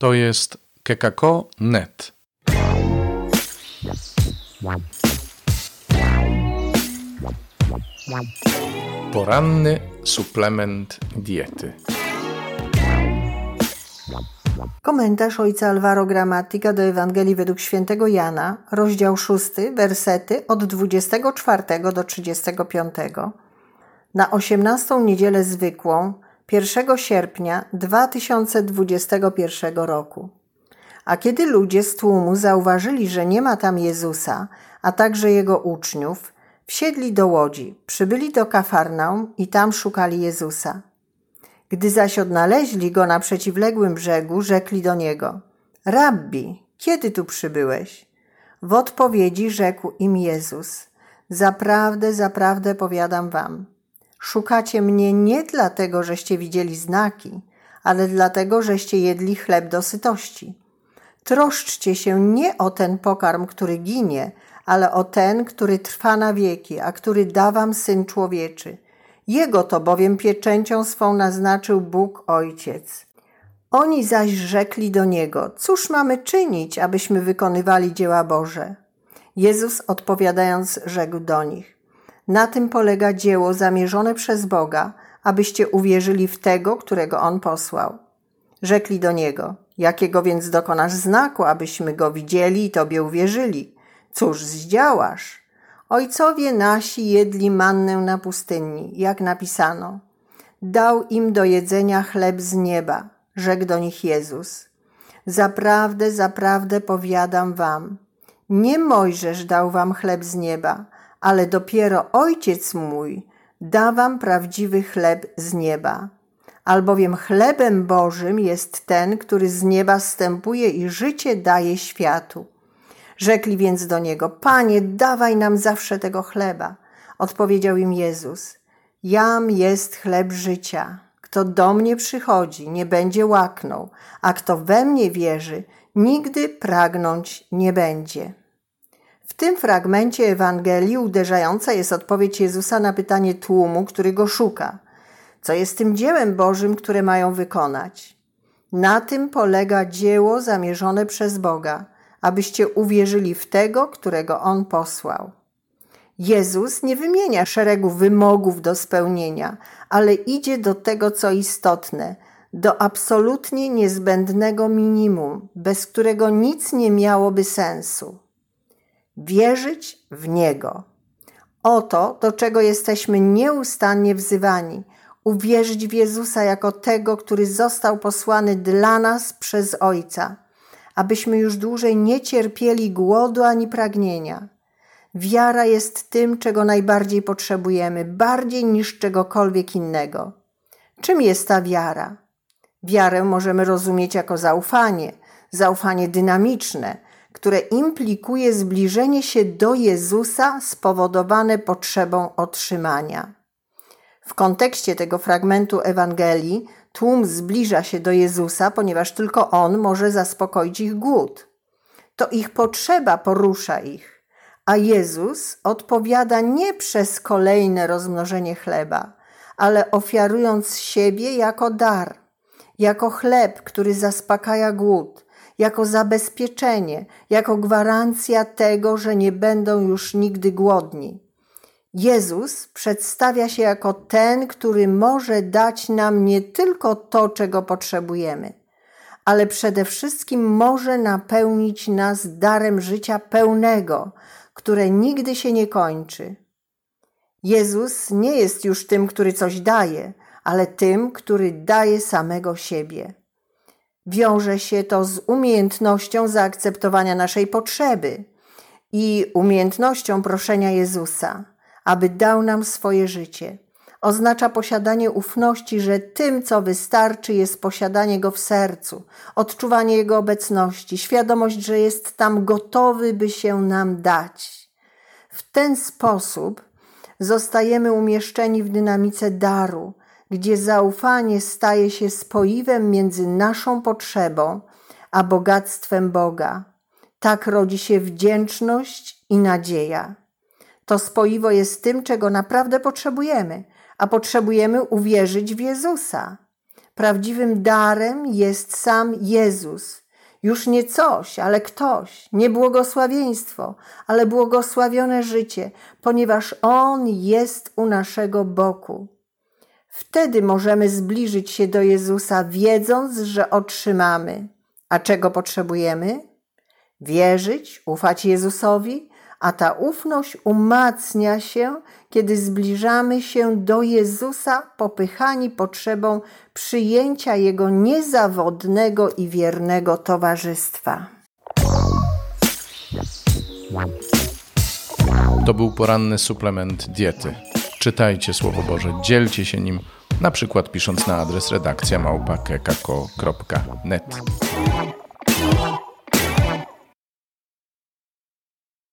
To jest kekako.net. Poranny suplement diety. Komentarz ojca Alvaro Gramatika do Ewangelii według świętego Jana, rozdział 6, wersety od 24 do 35. Na 18 niedzielę zwykłą 1 sierpnia 2021 roku. A kiedy ludzie z tłumu zauważyli, że nie ma tam Jezusa, a także jego uczniów, wsiedli do łodzi, przybyli do Kafarnaum i tam szukali Jezusa. Gdy zaś odnaleźli go na przeciwległym brzegu, rzekli do niego: Rabbi, kiedy tu przybyłeś? W odpowiedzi rzekł im Jezus: Zaprawdę, zaprawdę powiadam wam, Szukacie mnie nie dlatego, żeście widzieli znaki, ale dlatego, żeście jedli chleb do sytości. Troszczcie się nie o ten pokarm, który ginie, ale o ten, który trwa na wieki, a który da wam Syn Człowieczy. Jego to bowiem pieczęcią swą naznaczył Bóg Ojciec. Oni zaś rzekli do Niego, cóż mamy czynić, abyśmy wykonywali dzieła Boże? Jezus odpowiadając rzekł do nich, na tym polega dzieło zamierzone przez Boga, abyście uwierzyli w tego, którego On posłał. Rzekli do Niego, jakiego więc dokonasz znaku, abyśmy Go widzieli i Tobie uwierzyli? Cóż zdziałasz? Ojcowie nasi jedli mannę na pustyni, jak napisano. Dał im do jedzenia chleb z nieba, rzekł do nich Jezus. Zaprawdę, zaprawdę powiadam wam, nie Mojżesz dał wam chleb z nieba, ale dopiero Ojciec mój da wam prawdziwy chleb z nieba. Albowiem chlebem Bożym jest ten, który z nieba stępuje i życie daje światu. Rzekli więc do niego: Panie, dawaj nam zawsze tego chleba. Odpowiedział im Jezus: Jam jest chleb życia. Kto do mnie przychodzi, nie będzie łaknął, a kto we mnie wierzy, nigdy pragnąć nie będzie. W tym fragmencie Ewangelii uderzająca jest odpowiedź Jezusa na pytanie tłumu, który go szuka. Co jest tym dziełem Bożym, które mają wykonać? Na tym polega dzieło zamierzone przez Boga, abyście uwierzyli w tego, którego On posłał. Jezus nie wymienia szeregu wymogów do spełnienia, ale idzie do tego, co istotne, do absolutnie niezbędnego minimum, bez którego nic nie miałoby sensu wierzyć w Niego. Oto, do czego jesteśmy nieustannie wzywani uwierzyć w Jezusa jako tego, który został posłany dla nas przez Ojca, abyśmy już dłużej nie cierpieli głodu ani pragnienia. Wiara jest tym, czego najbardziej potrzebujemy, bardziej niż czegokolwiek innego. Czym jest ta wiara? Wiarę możemy rozumieć jako zaufanie, zaufanie dynamiczne, które implikuje zbliżenie się do Jezusa spowodowane potrzebą otrzymania. W kontekście tego fragmentu Ewangelii tłum zbliża się do Jezusa, ponieważ tylko On może zaspokoić ich głód. To ich potrzeba porusza ich, a Jezus odpowiada nie przez kolejne rozmnożenie chleba, ale ofiarując siebie jako dar, jako chleb, który zaspokaja głód, jako zabezpieczenie, jako gwarancja tego, że nie będą już nigdy głodni. Jezus przedstawia się jako ten, który może dać nam nie tylko to, czego potrzebujemy, ale przede wszystkim może napełnić nas darem życia pełnego, które nigdy się nie kończy. Jezus nie jest już tym, który coś daje, ale tym, który daje samego siebie. Wiąże się to z umiejętnością zaakceptowania naszej potrzeby i umiejętnością proszenia Jezusa, aby dał nam swoje życie. Oznacza posiadanie ufności, że tym, co wystarczy, jest posiadanie Go w sercu, odczuwanie Jego obecności, świadomość, że jest tam gotowy, by się nam dać. W ten sposób zostajemy umieszczeni w dynamice daru, gdzie zaufanie staje się spoiwem między naszą potrzebą a bogactwem Boga. Tak rodzi się wdzięczność i nadzieja. To spoiwo jest tym, czego naprawdę potrzebujemy, a potrzebujemy uwierzyć w Jezusa. prawdziwym darem jest sam Jezus. Już nie coś, ale ktoś, nie błogosławieństwo, ale błogosławione życie, ponieważ On jest u naszego boku. Wtedy możemy zbliżyć się do Jezusa, wiedząc, że otrzymamy. A czego potrzebujemy? Wierzyć, ufać Jezusowi, a ta ufność umacnia się, kiedy zbliżamy się do Jezusa, popychani potrzebą przyjęcia Jego niezawodnego i wiernego towarzystwa. To był poranny suplement diety. Czytajcie Słowo Boże, dzielcie się nim, na przykład pisząc na adres redakcja małpa.kekako.net.